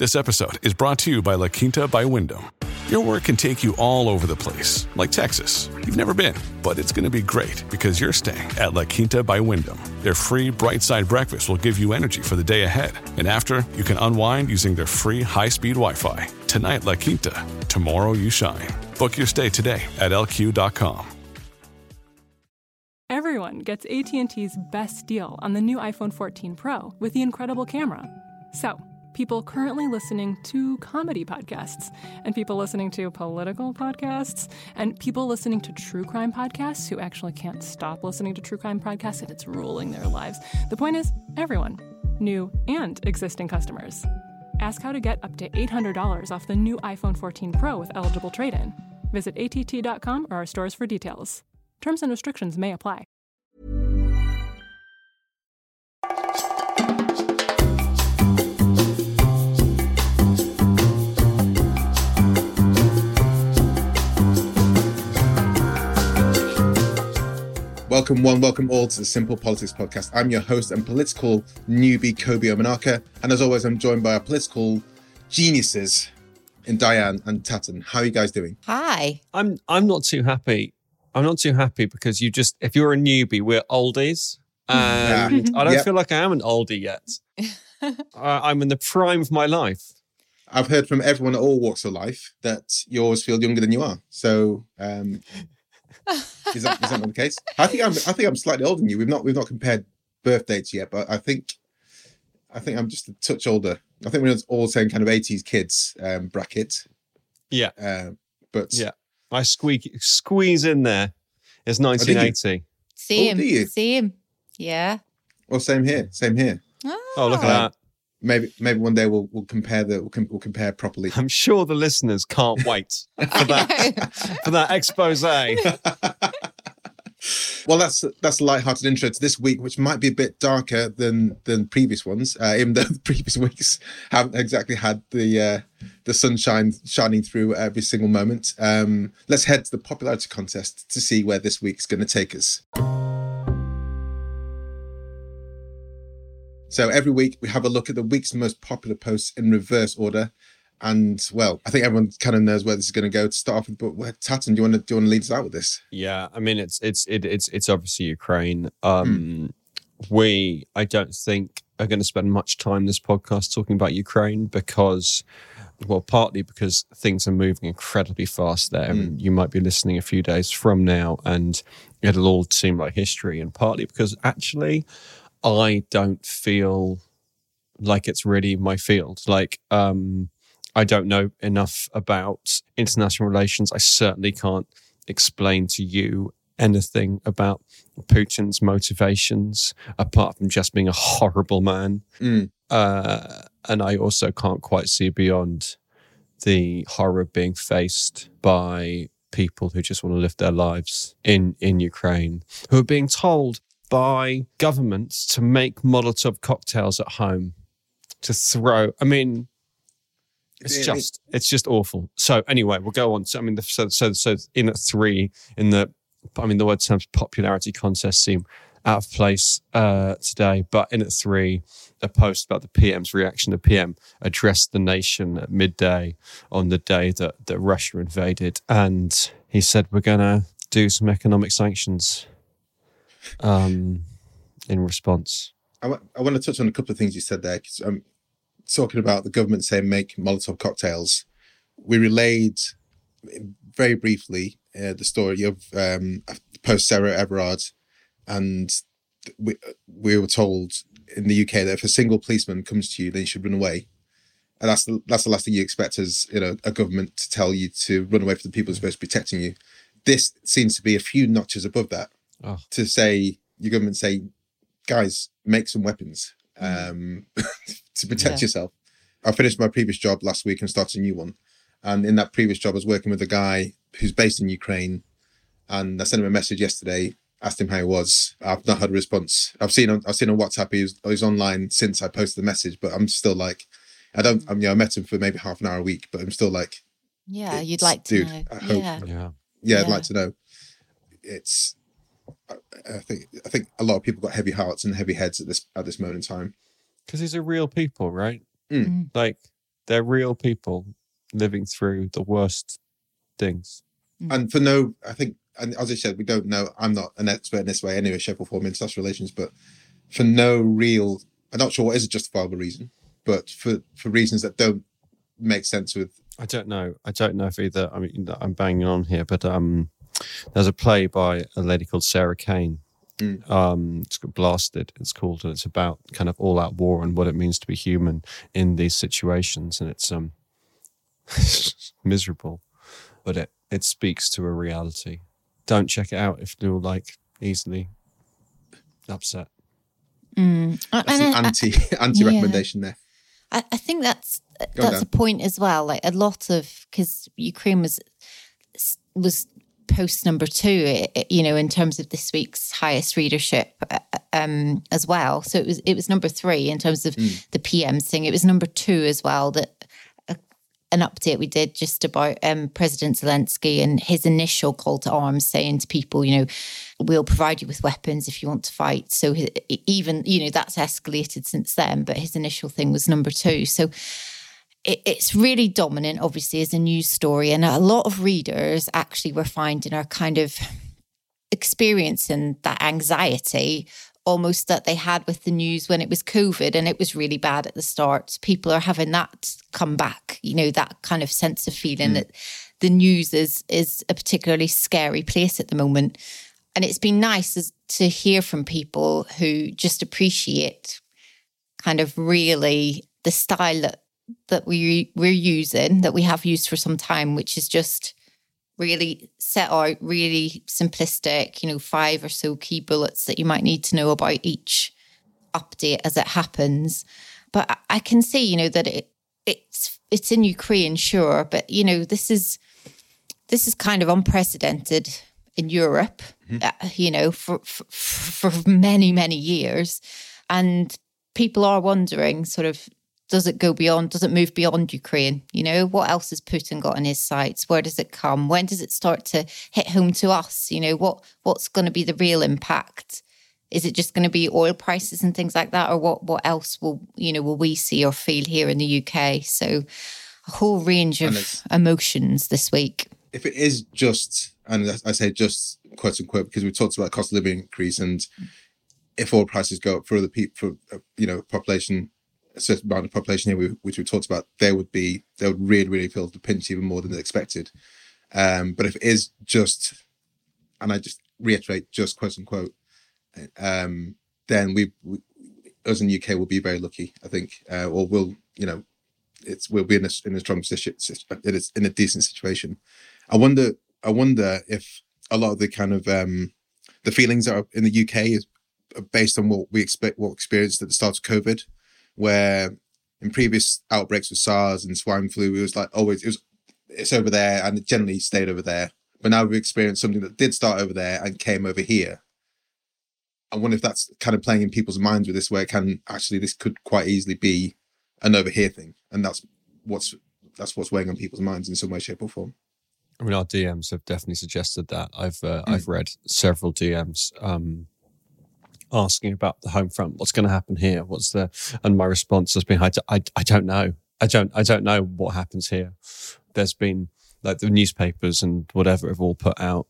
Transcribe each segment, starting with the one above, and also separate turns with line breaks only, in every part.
This episode is brought to you by La Quinta by Wyndham. Your work can take you all over the place, like Texas. You've never been, but it's going to be great because you're staying at La Quinta by Wyndham. Their free bright side breakfast will give you energy for the day ahead. And after, you can unwind using their free high speed Wi Fi. Tonight, La Quinta. Tomorrow, you shine. Book your stay today at lq.com.
Everyone gets AT&T's best deal on the new iPhone 14 Pro with the incredible camera. So, people currently listening to comedy podcasts, and people listening to political podcasts, and people listening to true crime podcasts who actually can't stop listening to true crime podcasts and it's ruling their lives. The point is, everyone, new and existing customers. Ask how to get up to $800 off the new iPhone 14 Pro with eligible trade in. Visit att.com or our stores for details. Terms and restrictions may apply.
Welcome, one, welcome all to the Simple Politics Podcast. I'm your host and political newbie, Kobe Omanaka. And as always, I'm joined by our political geniuses in Diane and Tatton. How are you guys doing?
Hi.
I'm I'm not too happy. I'm not too happy because you just if you're a newbie, we're oldies, and I don't
Yep.
feel like I am an oldie yet. I, I'm in the prime of my life.
I've heard from everyone at all walks of life that you always feel younger than you are. So, um, is that is that not the case? I think I'm I think I'm slightly older than you. We've not we've not compared birth dates yet, but I think I think I'm just a touch older. I think we're all saying kind of 80s kids um, bracket.
Yeah.
Uh, but
Yeah. I squeak squeeze in there. It's
did you?
1980.
Same.
do you?
Same. Yeah.
well, same here, same here.
Oh, look at that!
Maybe maybe one day we'll we'll compare the we'll, com- we'll compare properly.
I'm sure the listeners can't wait for that for that expose.
Well, that's that's a light-hearted intro to this week, which might be a bit darker than than previous ones, uh, even though the previous weeks haven't exactly had the uh, the sunshine shining through every single moment. Um, let's head to the popularity contest to see where this week's going to take us. So every week we have a look at the week's most popular posts in reverse order. And well, I think everyone kind of knows where this is going to go to start off with. But where, Tatton, do you want to do you want to lead us out with this?
Yeah, I mean it's it's it, it's it's obviously Ukraine. Um we I don't think are going to spend much time this podcast talking about Ukraine because well partly because things are moving incredibly fast there and you might be listening a few days from now and it'll all seem like history and partly because actually I don't feel like it's really my field like um I don't know enough about international relations. I certainly can't explain to you anything about Putin's motivations apart from just being a horrible man.
Mm.
Uh, and I also can't quite see beyond the horror being faced by people who just want to live their lives in, in Ukraine, who are being told by governments to make Molotov cocktails at home, to throw. I mean, it's
It-
just it's just awful. So anyway, we'll go on. So I mean, the, so so so in at three in the, I mean, the word terms popularity contest seem out of place uh, today, but in at three, a post about the PM's reaction. The PM addressed the nation at midday on the day that that Russia invaded, and he said, "We're gonna do some economic sanctions." Um, in response.
I want to touch on a couple of things you said there. 'cause, um, talking about the government saying make Molotov cocktails, we relayed very briefly uh, the story of um, post Sarah Everard, and we we were told in the UK that if a single policeman comes to you, then you should run away. And that's the that's the last thing you expect as you know a government to tell you to run away from the people who are supposed to be protecting you. This seems to be a few notches above that.
Oh.
To say your government say, guys, make some weapons um, to protect
Yeah.
yourself. I finished my previous job last week and started a new one. And in that previous job, I was working with a guy who's based in Ukraine. And I sent him a message yesterday, asked him how he was. I've not had a response. I've seen on I've seen on WhatsApp he was, he's online since I posted the message, but I'm still like, I don't. I mean, I met him for maybe half an hour a week, but I'm still like,
Yeah, you'd like to
dude,
know.
I hope-
Yeah.
Yeah.
yeah, I'd like to know. It's. I, I think I think a lot of people got heavy hearts and heavy heads at this at this moment in time.
Because these are real people, right?
Mm.
Mm.
Like They're real people living through the worst things.
and for no, I think, and as I said, we don't know. I'm not an expert in this way anyway, shape or form, international relations, but for no real, I'm not sure what is a justifiable reason, but for for reasons that don't make sense with.
I don't know. I don't know if either. I mean, I'm banging on here, but um, there's a play by a lady called Sarah Kane.
Mm.
Um, it's called Blasted. It's called, and it's about kind of all-out war and what it means to be human in these situations, and it's um miserable, but it it speaks to a reality. Don't check it out if you're like easily upset.
Mm.
That's
And
an anti anti recommendation there.
I, I think that's
Go
that's
down.
a point as well. Like a lot of because Ukraine was was post number two, you know, in terms of this week's highest readership uh, um, as well. So it was it was number three in terms of the PM thing. It was number two as well that uh, an update we did just about um, President Zelensky and his initial call to arms, saying to people, you know, we'll provide you with weapons if you want to fight. So he, even you know that's escalated since then, but his initial thing was number two. So it, it's really dominant, obviously, as a news story, and a lot of readers actually we're finding are kind of experiencing that anxiety almost that they had with the news when it was COVID and it was really bad at the start. People are having that come back, you know, that kind of sense of feeling mm. that the news is is a particularly scary place at the moment. And it's been nice as, to hear from people who just appreciate kind of really the style that that we we're using that we have used for some time, which is just really set out really simplistic, you know, five or so key bullets that you might need to know about each update as it happens. But I- can see, you know, that it it's it's in Ukraine, sure, but you know, this is this is kind of unprecedented in Europe, uh, you know, for, for for many many years, and people are wondering, sort of, does it go beyond? Does it move beyond Ukraine? You know, what else has Putin got in his sights? Where does it come? When does it start to hit home to us? You know, what what's going to be the real impact? Is it just going to be oil prices and things like that, or what? What else will you know will we see or feel here in the UK? So, a whole range of emotions this week.
if it is just, and I say just quote unquote, because we talked about cost of living increase, and if oil prices go up for other people, for uh, you know, population, certain amount of population here, which we talked about, they would be, they would really, really feel the pinch even more than they expected. Um, but if it is just, and I just reiterate, just quote unquote, um, then we, we us in the UK will be very lucky, I think, uh, or will, you know, it's we'll be in a in a strong position, it is in a decent situation. I wonder, I wonder if a lot of the kind of um, the feelings that are in the UK is based on what we expect, what experienced at the start of COVID, where in previous outbreaks with SARS and swine flu, it was like always it was it's over there and it generally stayed over there. But now we've experienced something that did start over there and came over here. I wonder if that's kind of playing in people's minds with this, where it can actually this could quite easily be an over here thing, and that's what's that's what's weighing on people's minds in some way, shape, or form.
I mean, our DMs have definitely suggested that. I've uh,
Mm.
I've read several DMs um, asking about the home front. What's going to happen here? What's the? And my response has been, I, I, I don't know. I don't I don't know what happens here. There's been like the newspapers and whatever have all put out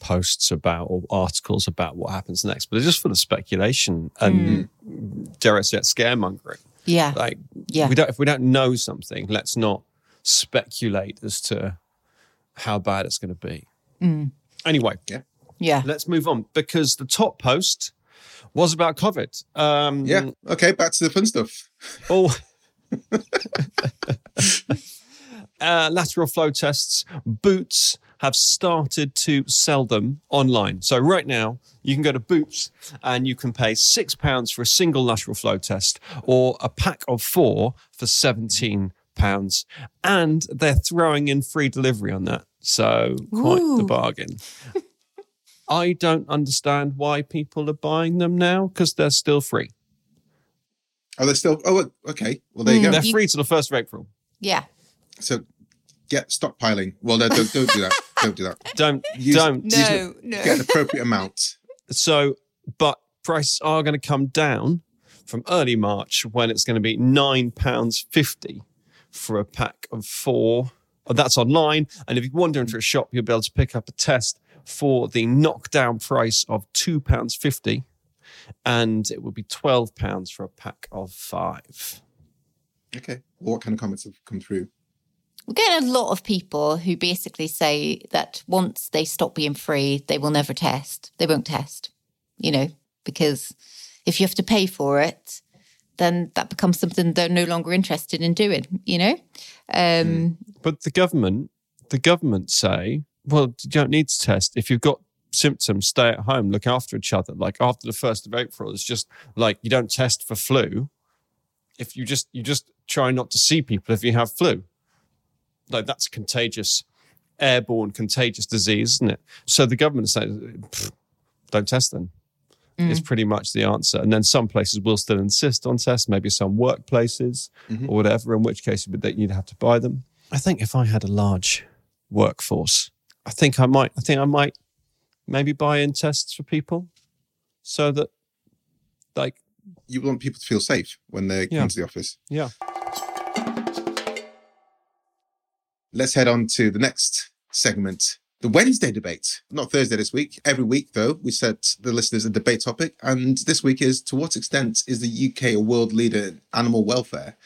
posts about or articles about what happens next, but it's just full of speculation and hmm. dare I say it, scaremongering.
Yeah,
Like
yeah.
we don't if we don't know something, let's not speculate as to how bad it's going to be. Hmm. Anyway,
yeah. yeah.
let's move on because the top post was about COVID. Um,
Yeah. Okay. Back to the fun stuff.
Oh. uh, lateral flow tests. Boots have started to sell them online. So right now, you can go to Boots and you can pay six pounds for a single lateral flow test, or a pack of four for seventeen pounds, and they're throwing in free delivery on that. So quite the bargain. I don't understand why people are buying them now because they're still free.
Are they still? Oh, okay. Well, there you mm. go.
They're
You-
free till the first of April.
Yeah.
So get stockpiling. Well, no, don't, don't do that. Don't do that.
Don't
Use-
don't.
No, Get an appropriate amount.
So, but prices are going to come down from early March when it's going to be nine pounds fifty for a pack of four. Oh, that's online. And if you wander into a shop, you'll be able to pick up a test for the knockdown price of £2.50. And it will be £12 for a pack of five.
Okay. What kind of comments have come through?
We're getting a lot of people who basically say that once they stop being free, they will never test. They won't test, you know, because if you have to pay for it, then that becomes something they're no longer interested in doing, you know? Um,
But the government, the government say, well, you don't need to test. If you've got symptoms, stay at home, look after each other. Like after the first of April, it's just like you don't test for flu. If you just you just try not to see people if you have flu. Like that's contagious, airborne contagious disease, isn't it? So the government says, don't test them. Mm. Is pretty much the answer. And then some places will still insist on tests, maybe some workplaces mm-hmm. or whatever, in which case you'd you'd have to buy them. I think if I had a large workforce, I think I might, I think I might maybe buy in tests for people so that, like,
You want people to feel safe when they
Yeah.
come to the office.
yeah.
Let's head on to the next segment. The Wednesday debate, not Thursday this week. Every week, though, we set the listeners a debate topic. And this week is to what extent is the UK a world leader in animal welfare?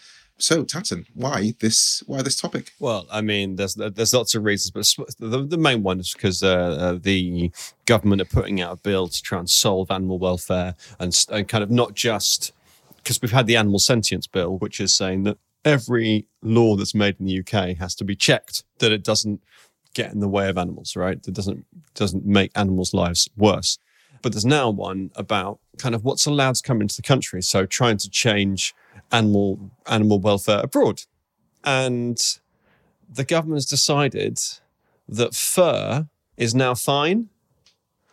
So, Tatton, why this? Why this topic?
Well, I mean, there's there's lots of reasons, but the, the main one is because uh, uh, the government are putting out a bill to try and solve animal welfare and, and kind of not just because we've had the animal sentience bill, which is saying that every law that's made in the UK has to be checked that it doesn't get in the way of animals, right? That doesn't doesn't make animals' lives worse. But there's now one about kind of what's allowed to come into the country. So trying to change animal animal welfare abroad. And the government's decided that fur is now fine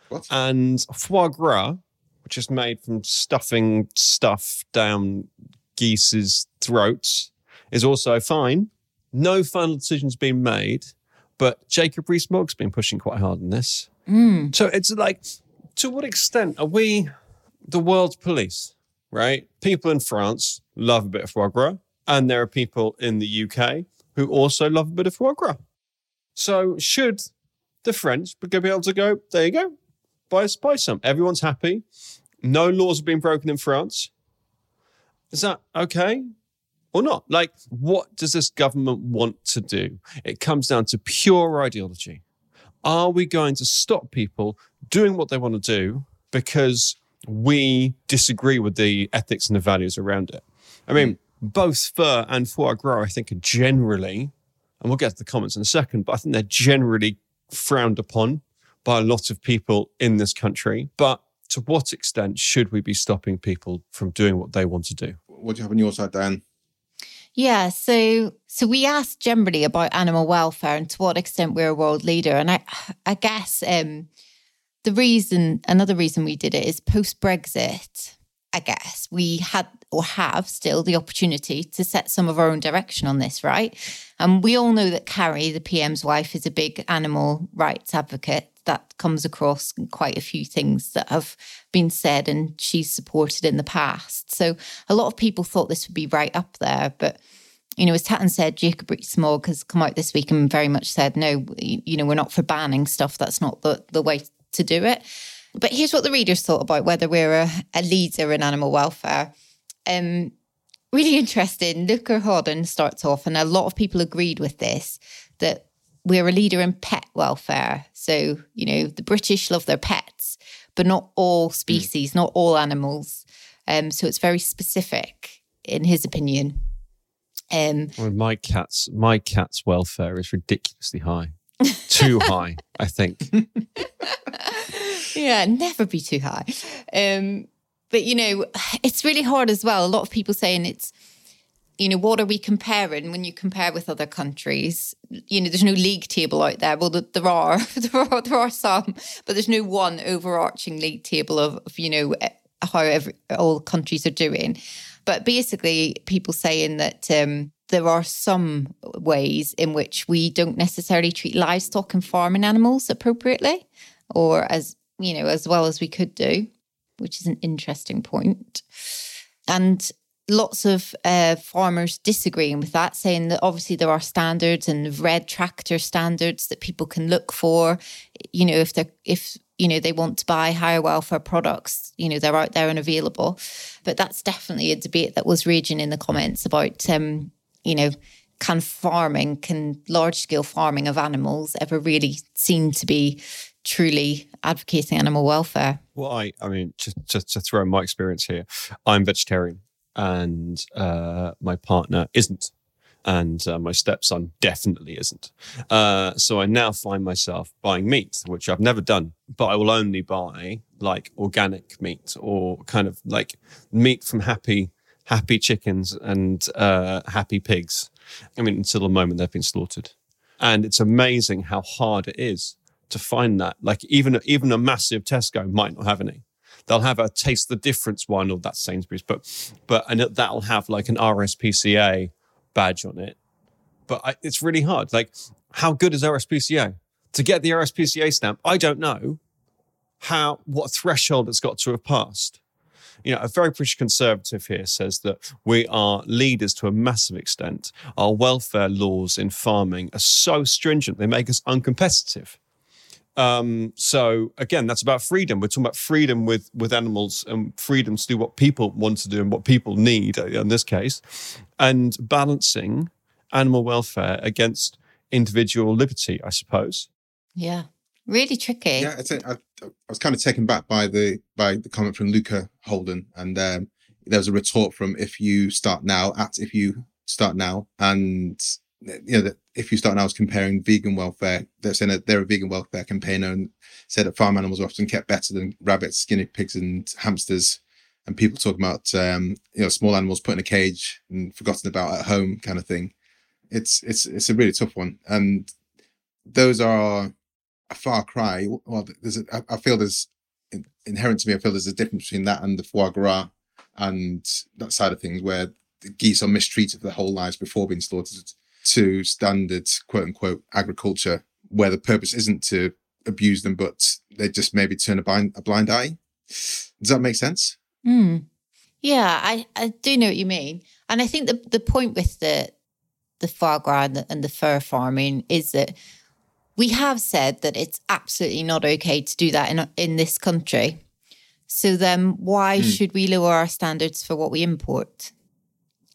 What?
and foie gras, which is made from stuffing stuff down geese's throats, is also fine. No final decision's been made, but Jacob Rees-Mogg's been pushing quite hard on this. Hmm. So it's like, to what extent are we the world's police, right? People in France love a bit of foie gras, and there are people in the UK who also love a bit of foie gras. So should the French be able to go, there you go, buy, buy some. Everyone's happy. No laws have been broken in France. Is that okay? Or not? Like, what does this government want to do? It comes down to pure ideology. Are we going to stop people doing what they want to do because we disagree with the ethics and the values around it? I mean, both fur and foie gras, I think, are generally, and we'll get to the comments in a second, but I think they're generally frowned upon by a lot of people in this country. But to what extent should we be stopping people from doing what they want to do?
What do you have on your side, Dan?
Yeah, so so we asked generally about animal welfare and to what extent we're a world leader, and I I guess um, the reason another reason we did it is post Brexit. I guess we had or have still the opportunity to set some of our own direction on this, right? And we all know that Carrie, the PM's wife, is a big animal rights advocate. That comes across in quite a few things that have been said and she's supported in the past. So a lot of people thought this would be right up there. But, you know, as Tatton said, Jacob Rees-Mogg has come out this week and very much said, no, you know, we're not for banning stuff. That's not the, the way to do it. But here's what the readers thought about whether we're a, a leader in animal welfare. Um, really interesting. Luca Hodden starts off, and a lot of people agreed with this that we're a leader in pet welfare. So, you know, the British love their pets, but not all species, not all animals. Um, so it's very specific in his opinion. Um,
Well, my cat's my cat's welfare is ridiculously high, too high, I think.
yeah, never be too high. Um, but you know, it's really hard as well. A lot of people saying it's, you know, what are we comparing when you compare with other countries? You know, there's no league table out there. Well, there are, there are, there are some, but there's no one overarching league table of, of you know, how every, all countries are doing. But basically, people saying that um, there are some ways in which we don't necessarily treat livestock and farming animals appropriately, or as you know, as well as we could do, which is an interesting point. And lots of uh, farmers disagreeing with that, saying that obviously there are standards and red tractor standards that people can look for. You know, if they're if you know they want to buy higher welfare products, you know they're out there and available. But that's definitely a debate that was raging in the comments about, um, you know, can farming, can large scale farming of animals ever really seem to be truly advocating animal welfare?
Well, I, I mean, just, just to throw my experience here, I'm vegetarian and uh, my partner isn't. And uh, my stepson definitely isn't. Uh, so I now find myself buying meat, which I've never done, but I will only buy like organic meat or kind of like meat from happy, happy chickens and uh, happy pigs. I mean, until the moment they've been slaughtered. And it's amazing how hard it is to find that. Like even even a massive Tesco might not have any. They'll have a taste the difference one, or that's Sainsbury's, but but and that'll have like an RSPCA badge on it. But I, it's really hard. Like, how good is RSPCA? To get the RSPCA stamp, I don't know how what threshold it's got to have passed. You know, a very British conservative here says that we are leaders to a massive extent. Our welfare laws in farming are so stringent, they make us uncompetitive. Um, so again, that's about freedom. We're talking about freedom with with animals and freedom to do what people want to do and what people need uh, in this case, and balancing animal welfare against individual liberty, I suppose.
Yeah, really tricky.
Yeah, I, I was kind of taken back by the by the comment from Luca Holden, and um, there was a retort from "If you start now" at "If you start now," and you know that if you start now as comparing vegan welfare, they're saying that they're a vegan welfare campaigner and said that farm animals are often kept better than rabbits, guinea pigs, and hamsters. And people talk about um, you know small animals put in a cage and forgotten about at home kind of thing. It's it's it's a really tough one, and those are a far cry. Well, there's a, I feel there's inherent to me. I feel there's a difference between that and the foie gras and that side of things where the geese are mistreated for their whole lives before being slaughtered to standard quote unquote agriculture where the purpose isn't to abuse them, but they just maybe turn a blind, a blind eye. Does that make sense?
Mm. Yeah, I, I do know what you mean. And I think the, the point with the the foie gras and the, and the fur farming is that we have said that it's absolutely not okay to do that in in this country. So then why mm. should we lower our standards for what we import?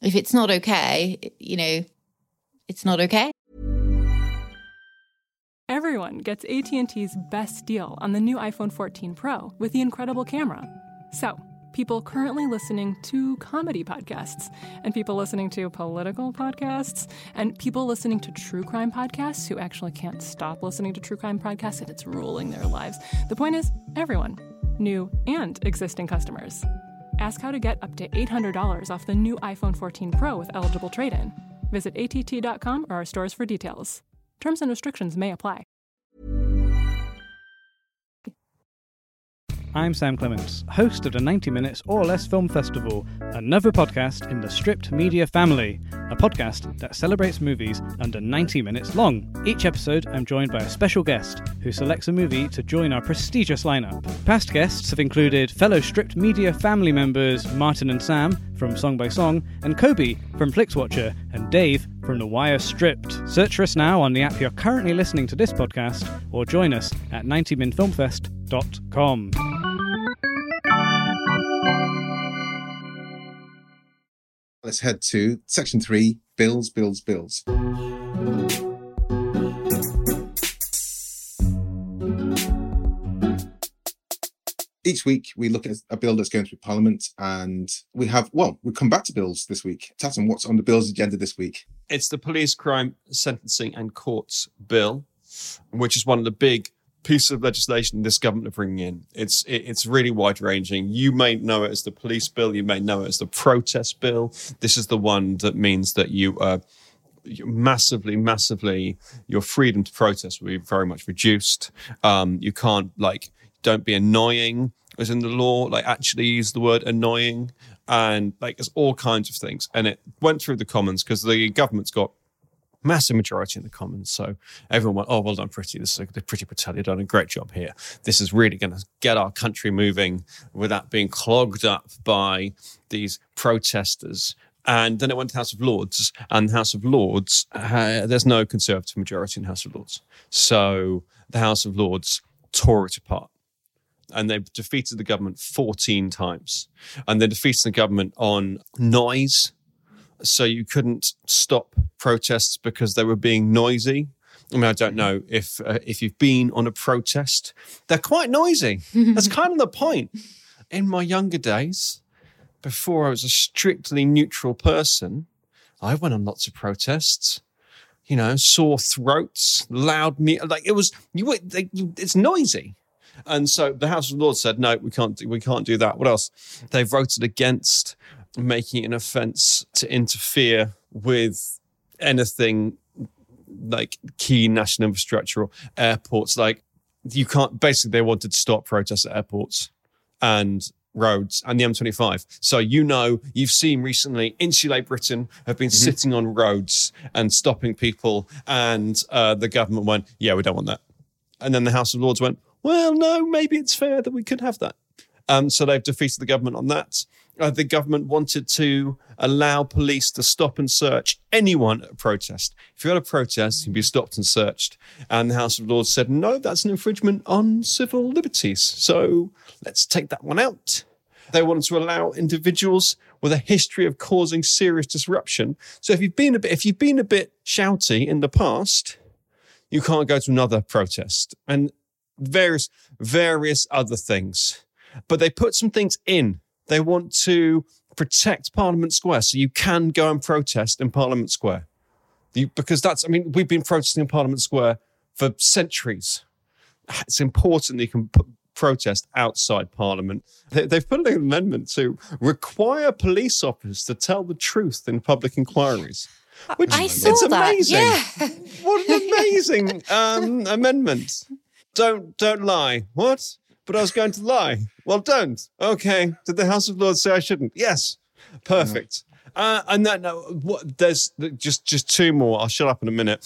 If it's not okay, you know, it's not okay.
Everyone gets AT&T's best deal on the new iPhone 14 Pro with the incredible camera. So, people currently listening to comedy podcasts, and people listening to political podcasts, and people listening to true crime podcasts who actually can't stop listening to true crime podcasts and it's ruling their lives. The point is, everyone, new and existing customers. Ask how to get up to $800 off the new iPhone 14 Pro with eligible trade in. Visit att.com or our stores for details. Terms and restrictions may apply.
I'm Sam Clements, host of the 90 Minutes or Less Film Festival, another podcast in the Stripped Media family, a podcast that celebrates movies under 90 minutes long. Each episode, I'm joined by a special guest who selects a movie to join our prestigious lineup. Past guests have included fellow Stripped Media family members Martin and Sam from Song by Song, and Kobe from Flixwatcher, and Dave from The Wire Stripped. Search for us now on the app you're currently listening to this podcast, or join us at 90minfilmfest.com.
Let's head to section three bills, bills, bills. Each week, we look at a bill that's going through Parliament, and we have, well, we come back to bills this week. Tatton, what's on the bill's agenda this week?
It's the Police Crime Sentencing and Courts Bill, which is one of the big piece of legislation this government are bringing in. It's it, it's really wide ranging. You may know it as the police bill. You may know it as the protest bill. This is the one that means that you are massively, massively your freedom to protest will be very much reduced. Um, you can't like don't be annoying as in the law. Like actually use the word annoying and like there's all kinds of things. And it went through the Commons because the government's got massive majority in the Commons. So everyone went, oh, well done, Priti. This is a, Priti Patel. You've done a great job here. This is really going to get our country moving without being clogged up by these protesters. And then it went to the House of Lords, and the House of Lords, uh, there's no Conservative majority in the House of Lords. So the House of Lords tore it apart and they defeated the government 14 times. And they defeated the government on noise. So you couldn't stop protests because they were being noisy. I mean, I don't know if uh, if you've been on a protest, they're quite noisy. That's kind of the point. In my younger days, before I was a strictly neutral person, I went on lots of protests. You know, sore throats, loud music. Like it was, you. It's noisy. And so the House of Lords said, no, we can't do, we can't do that. What else? They voted against making it an offence to interfere with anything like key national infrastructure or airports. Like you can't. Basically, they wanted to stop protests at airports and roads and the M25. So you know, you've seen recently, Insulate Britain have been mm-hmm. sitting on roads and stopping people, and uh, the government went, "Yeah, we don't want that." And then the House of Lords went, well, no, maybe it's fair that we could have that. Um, so they've defeated the government on that. Uh, the government wanted to allow police to stop and search anyone at a protest. If you're at a protest, you'd be stopped and searched. And the House of Lords said, no, that's an infringement on civil liberties. So let's take that one out. They wanted to allow individuals with a history of causing serious disruption. So if you've been a bit, if you've been a bit shouty in the past, you can't go to another protest. And various various other things. But they put some things in. They want to protect Parliament Square, so you can go and protest in Parliament Square. You, because that's, I mean, we've been protesting in Parliament Square for centuries. It's important that you can put, protest outside Parliament. They, have put an amendment to require police officers to tell the truth in public inquiries.
Which I saw it's amazing. That. Yeah.
what an amazing um, amendment don't don't lie. What? But I was going to lie. Well, don't. Okay. Did the House of Lords say I shouldn't? Yes. Perfect. Uh, and then no, what? There's just just two more. I'll shut up in a minute.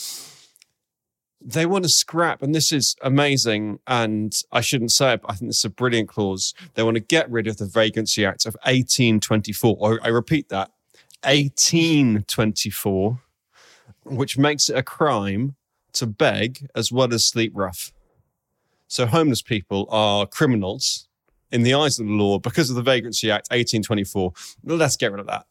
They want to scrap, and this is amazing. And I shouldn't say it, but I think this is a brilliant clause. They want to get rid of the Vagrancy Act of 1824. Or I repeat that, 1824, which makes it a crime to beg as well as sleep rough. So homeless people are criminals in the eyes of the law because of the Vagrancy Act 1824. Let's get rid of that.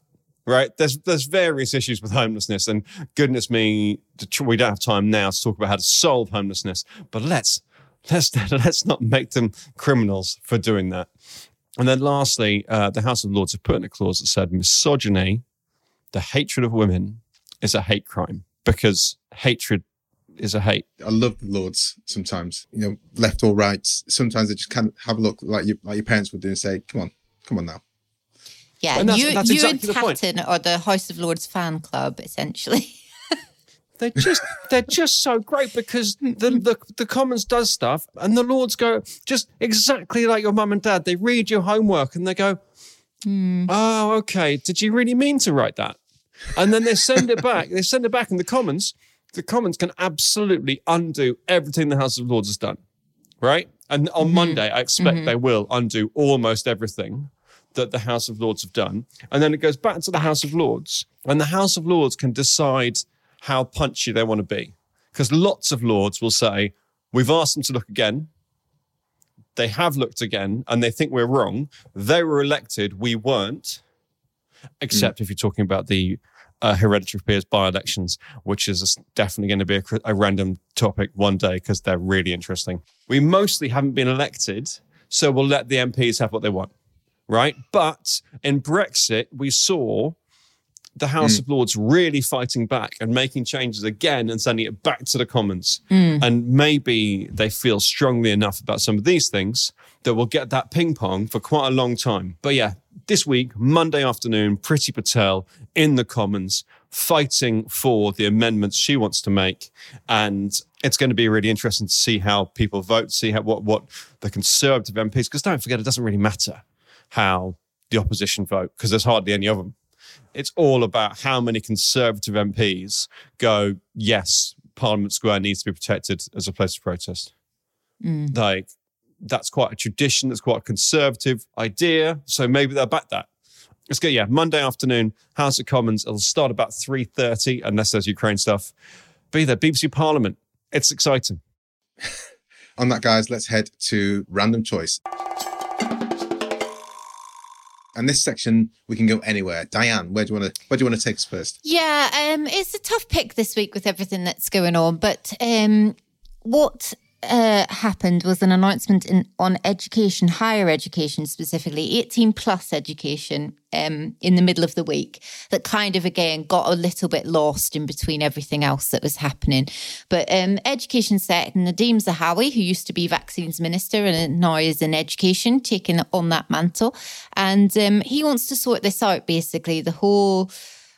Right? There's there's various issues with homelessness, and goodness me, we don't have time now to talk about how to solve homelessness. But let's let's let's not make them criminals for doing that. And then lastly, uh, the House of Lords have put in a clause that said misogyny, the hatred of women, is a hate crime because hatred is a hate.
I love the Lords sometimes, you know, left or right. Sometimes they just kind of have a look like you, like your parents would do and say, come on, come on now.
Yeah, and that's, you, that's exactly and Tatton are the House of Lords fan club, essentially.
they're just they're just so great because the, the the Commons does stuff and the Lords go just exactly like your mum and dad. They read your homework and they go, mm. "Oh, okay. Did you really mean to write that?" And then they send it back. They send it back in the Commons the Commons can absolutely undo everything the House of Lords has done, right? And on mm-hmm. Monday, I expect mm-hmm. they will undo almost everything that the House of Lords have done. And then it goes back to the House of Lords, and the House of Lords can decide how punchy they want to be. Because lots of Lords will say, We've asked them to look again. They have looked again, and they think we're wrong. They were elected, we weren't. Except mm. if you're talking about the uh, hereditary peers by elections, which is definitely going to be a, a random topic one day because they're really interesting. We mostly haven't been elected, so we'll let the MPs have what they want, right? But in Brexit, we saw the House mm. of Lords really fighting back and making changes again and sending it back to the Commons. Mm. And maybe they feel strongly enough about some of these things that we'll get that ping pong for quite a long time. But yeah, this week, Monday afternoon, Priti Patel in the Commons fighting for the amendments she wants to make. And it's going to be really interesting to see how people vote, see how what, what the Conservative MPs, because don't forget, it doesn't really matter how the opposition vote, because there's hardly any of them. It's all about how many Conservative MPs go, yes, Parliament Square needs to be protected as a place of protest. Mm. Like, that's quite a tradition, that's quite a conservative idea. So maybe they'll back that. Let's go, yeah, Monday afternoon, House of Commons. It'll start about 3.30, unless there's Ukraine stuff. Be there, BBC Parliament. It's exciting.
On that, guys, let's head to random choice. And this section, we can go anywhere. Diane, where do you want to where do you want to take us first?
Yeah, um, it's a tough pick this week with everything that's going on. But um, what uh, happened was an announcement in on education, higher education specifically, 18 plus education um, in the middle of the week that kind of again got a little bit lost in between everything else that was happening. But um, education set Nadhim Zahawi, who used to be vaccines minister and now is in education, taking on that mantle. And um, he wants to sort this out basically, the whole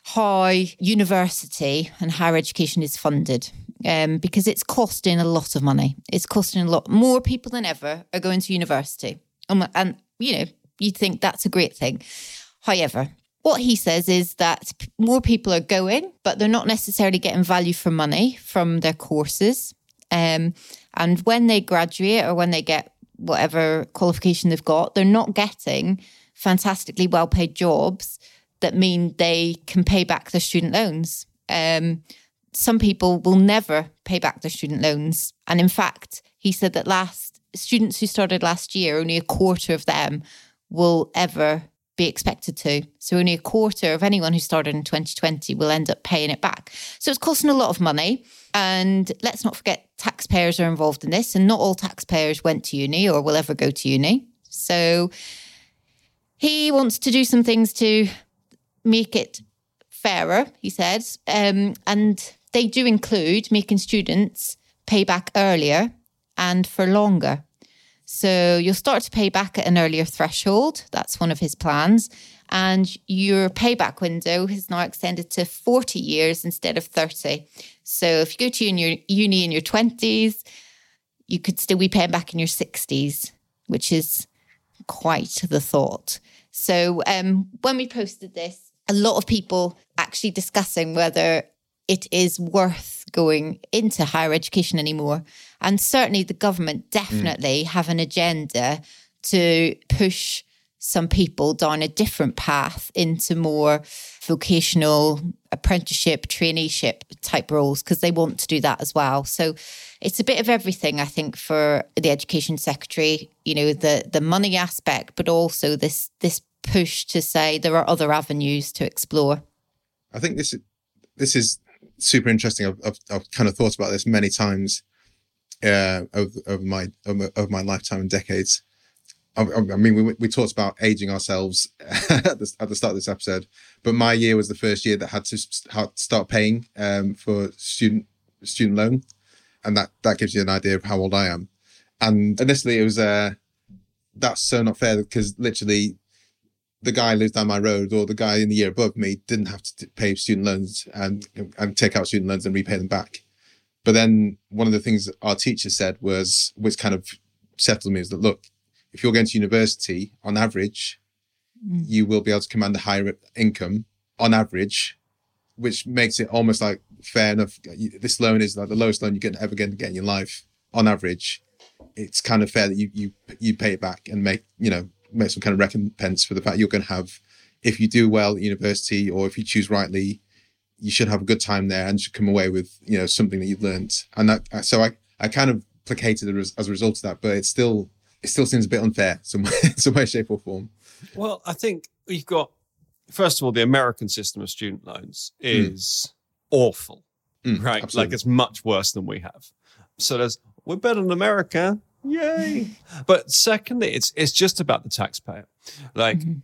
how university and higher education is funded um, because it's costing a lot of money. It's costing a lot. More people than ever are going to university. Um, and, you know, you'd think that's a great thing. However, what he says is that more people are going, but they're not necessarily getting value for money from their courses. Um, and when they graduate or when they get whatever qualification they've got, they're not getting fantastically well paid jobs that mean they can pay back their student loans. Um, some people will never pay back their student loans. And in fact, he said that last students who started last year, only a quarter of them will ever be expected to. So only a quarter of anyone who started in 2020 will end up paying it back. So it's costing a lot of money. And let's not forget taxpayers are involved in this, and not all taxpayers went to uni or will ever go to uni. So he wants to do some things to make it fairer, he said. Um, and they do include making students pay back earlier and for longer. So you'll start to pay back at an earlier threshold. That's one of his plans. And your payback window has now extended to 40 years instead of 30. So if you go to uni, uni in your 20s, you could still be paying back in your 60s, which is quite the thought. So um, when we posted this, a lot of people actually discussing whether it is worth going into higher education anymore. And certainly the government mm. definitely have an agenda to push some people down a different path into more vocational apprenticeship, traineeship type roles because they want to do that as well. So it's a bit of everything, I think, for the education secretary. You know, the the money aspect, but also this this push to say there are other avenues to explore.
I think this is this is super interesting. I've, I've, I've kind of thought about this many times uh, over, over my over, my lifetime and decades. I, I mean, we we talked about aging ourselves at the, at the start of this episode, but my year was the first year that had to st- start paying um, for student student loan, and that that gives you an idea of how old I am. And initially, it was uh, that's so not fair because literally the guy lives down my road or the guy in the year above me didn't have to pay student loans and and take out student loans and repay them back. But then one of the things our teacher said was, which kind of settled me, is that look, if you're going to university, on average,
Mm.
you will be able to command a higher income on average, which makes it almost like fair enough. This loan is like the lowest loan you're ever going to get in your life on average. It's kind of fair that you you you pay it back and make you know make some kind of recompense for the fact you're going to have if you do well at university or if you choose rightly you should have a good time there and should come away with you know something that you've learned and that so i i kind of placated as, a result of that but it still it still seems a bit unfair some way, some way shape or form
Well, I think you've got, first of all, the American system of student loans is awful,
Mm,
right?
absolutely.
Like it's much worse than we have. So there's, we're better than America. Yay. but secondly, it's, it's just about the taxpayer. Like mm-hmm.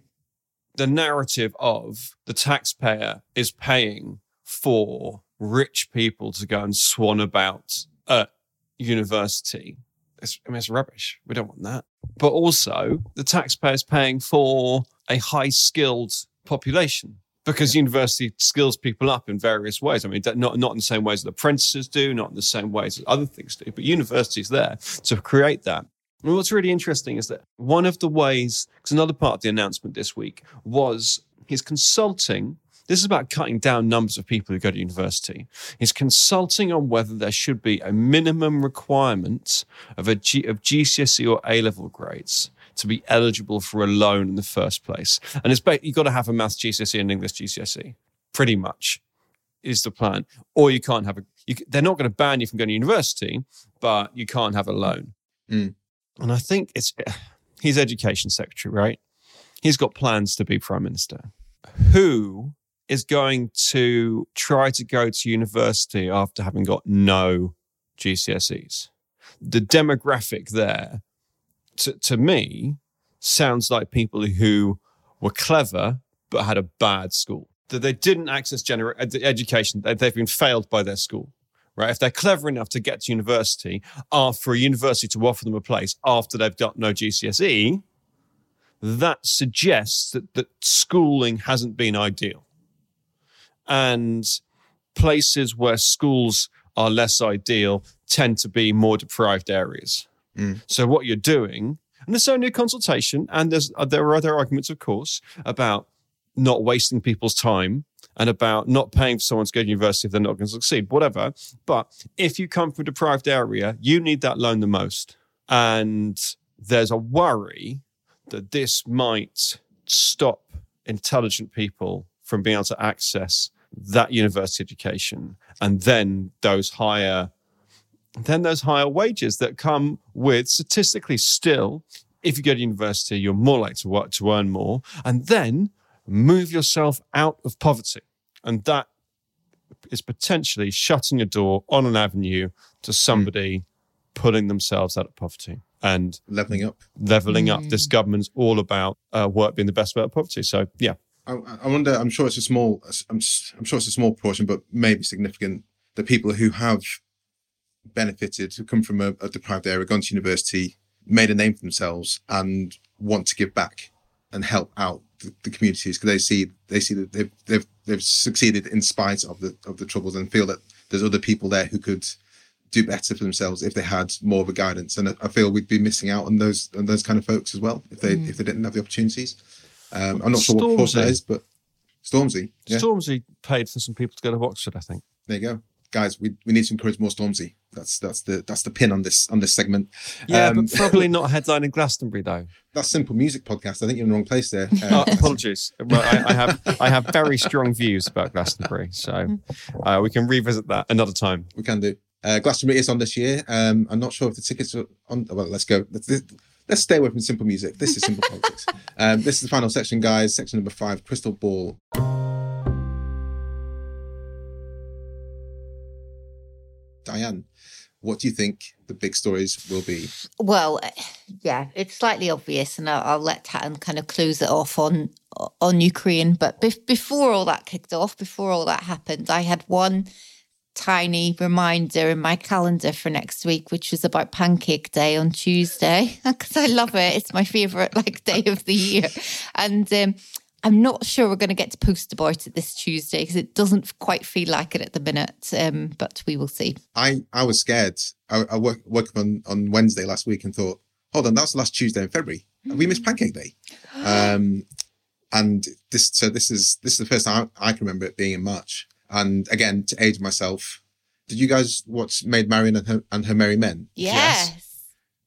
the narrative of the taxpayer is paying for rich people to go and swan about at university. It's, I mean, it's rubbish. We don't want that. But also, the taxpayer's paying for a high skilled population because university skills people up in various ways. I mean, not, not in the same ways that apprentices do, not in the same ways that other things do, but university's there to create that. And what's really interesting is that one of the ways, because another part of the announcement this week was he's consulting This is about cutting down numbers of people who go to university. He's consulting on whether there should be a minimum requirement of a G, of GCSE or A level grades to be eligible for a loan in the first place. And it's ba- you've got to have a maths GCSE and English GCSE, pretty much is the plan. Or you can't have a, you, they're not going to ban you from going to university, but you can't have a loan.
Mm.
And I think it's, he's education secretary, right? He's got plans to be prime minister. Who is going to try to go to university after having got no GCSEs? The demographic there, to, to me, sounds like people who were clever but had a bad school. That they didn't access gener- ed- education, they've been failed by their school. Right? If they're clever enough to get to university, uh, for a university to offer them a place after they've got no GCSE, that suggests that, that schooling hasn't been ideal. And places where schools are less ideal tend to be more deprived areas.
Mm.
So what you're doing, and there's only a consultation, and there's uh, there are other arguments, of course, about not wasting people's time and about not paying for someone to go to university if they're not going to succeed, whatever. But if you come from a deprived area, you need that loan the most. And there's a worry that this might stop intelligent people from being able to access that university education and then those higher then those higher wages that come with statistically still if you go to university you're more likely to work to earn more and then move yourself out of poverty and that is potentially shutting a door on an avenue to somebody pulling themselves out of poverty and
leveling up.
leveling up. This government's all about uh, work being the best way out of poverty. So yeah,
I, I wonder. I'm sure it's a small. I'm, s- I'm sure it's a small portion, but maybe significant. The people who have benefited, who come from a, a deprived area, gone to university, made a name for themselves, and want to give back and help out the, the communities because they see they see that they've they've they've succeeded in spite of the of the troubles and feel that there's other people there who could do better for themselves if they had more of a guidance. And I, I feel we'd be missing out on those on those kind of folks as well if they if they didn't have the opportunities. Um, I'm not sure what proportion that
Stormzy.
is, but Stormzy. Yeah,
Stormzy paid for some people to go to Oxford, I think.
there you go, guys. We, we need to encourage more Stormzy. That's that's the that's the pin on this on this segment.
Yeah,
Um,
but probably not headlining Glastonbury though.
That's simple music podcast. I think you're in the wrong place there.
Oh,
Uh,
apologies. Well, I, I have I have very strong views about Glastonbury, so uh, we can revisit that another time.
we can do. Uh, Glastonbury is on this year. Um, I'm not sure if the tickets are on. Well, let's go. Let's, let's stay away from simple music. This is simple politics. Um, this is the final section, guys. Section number five, Crystal Ball. Diane, what do you think the big stories will be?
Well, yeah, it's slightly obvious, and I'll, I'll let Tatton kind of close it off on on Ukraine. But bef- before all that kicked off, before all that happened, I had one tiny reminder in my calendar for next week, which was about Pancake Day on Tuesday, because I love it. It's my favorite like day of the year, and. Um, I'm not sure we're going to get to post about it this Tuesday because it doesn't quite feel like it at the minute, um, but we will see.
I, I was scared. I, I woke, woke up on, on Wednesday last week and thought, hold on, that was the last Tuesday in February. We missed Pancake Day. Um, and this, so this is this is the first time I, I can remember it being in March. And again, to age myself, did you guys watch Maid Marian and her, and her Merry Men?
Yes.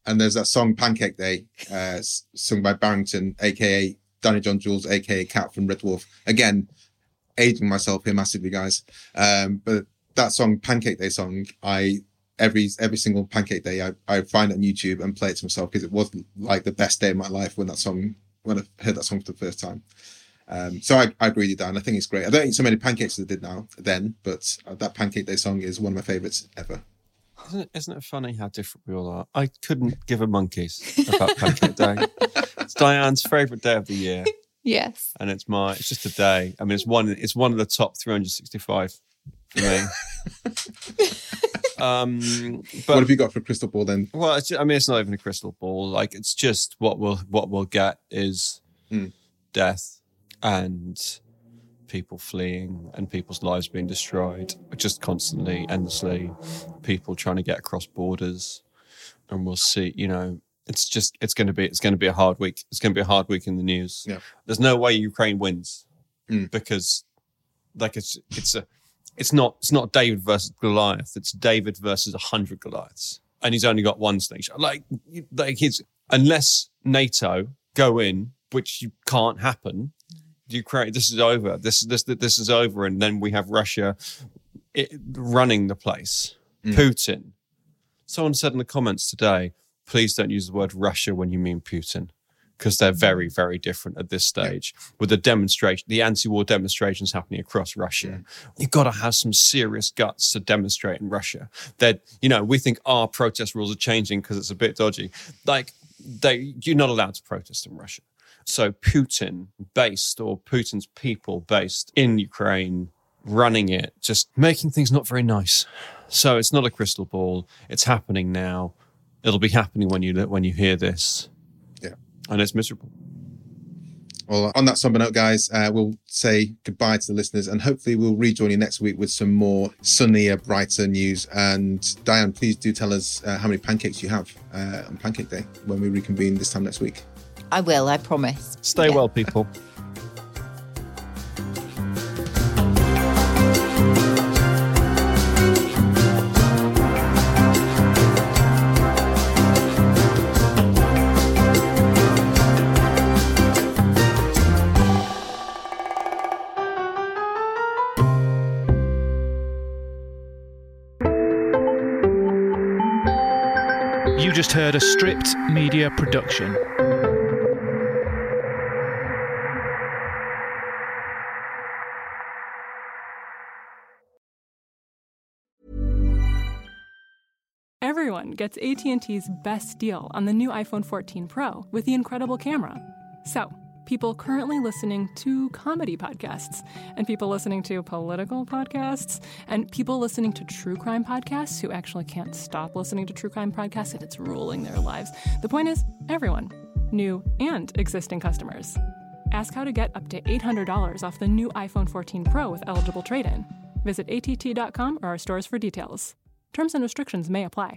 And there's that song Pancake Day, uh, sung by Barrington, aka Danny John Jules, aka Cat from Red Dwarf. Again, aging myself here massively, guys. Um, but that song, Pancake Day song, I every every single Pancake Day, I, I find it on YouTube and play it to myself because it was like the best day of my life when that song when I heard that song for the first time. Um, so I, I agree with you, Dan. I think it's great. I don't eat so many pancakes as I did now then, but that Pancake Day song is one of my favorites ever.
Isn't it, isn't it funny how different we all are? I couldn't give a monkeys about Pancake Day. It's Diane's favourite day of the year,
Yes.
and it's my. It's just a day. I mean, it's one. It's one of the top 365 for me. um,
what have you got for crystal ball then?
well, it's, I mean, it's not even a crystal ball. Like, it's just what we'll what we'll get is
Mm.
death and people fleeing and people's lives being destroyed, just constantly, endlessly. People trying to get across borders, and we'll see. You know, it's just it's going to be it's going to be a hard week. It's going to be a hard week in the news.
Yeah.
There's no way Ukraine wins
Mm.
because Like it's it's a it's not it's not David versus Goliath. It's David versus a hundred Goliaths, and he's only got one slingshot. Like like he's unless NATO go in, which you can't happen. Ukraine, this is over. This is this this is over, and then we have Russia it, running the place. Mm. Putin. Someone said in the comments today, please don't use the word Russia when you mean Putin, because they're very, very different at this stage. With the demonstration, the anti-war demonstrations happening across Russia, you've got to have some serious guts to demonstrate in Russia. That you know, we think our protest rules are changing because it's a bit dodgy. Like they, you're not allowed to protest in Russia. So Putin based or Putin's people based in Ukraine running it, just making things not very nice. So it's not a crystal ball. It's happening now. It'll be happening when you when you hear this,
Yeah.
and it's miserable.
Well, on that somber note, guys, uh, we'll say goodbye to the listeners and hopefully we'll rejoin you next week with some more sunnier, brighter news. And Diane, please do tell us uh, how many pancakes you have uh, on Pancake Day when we reconvene this time next week.
I will, I promise.
Stay
Yeah.
well, people.
You just heard a stripped media production.
Everyone gets AT&T's best deal on the new iPhone 14 Pro with the incredible camera. So, people currently listening to comedy podcasts and people listening to political podcasts and people listening to true crime podcasts who actually can't stop listening to true crime podcasts and it's ruling their lives. The point is, everyone, new and existing customers. Ask how to get up to $800 off the new iPhone 14 Pro with eligible trade-in. Visit att.com or our stores for details. Terms and restrictions may apply.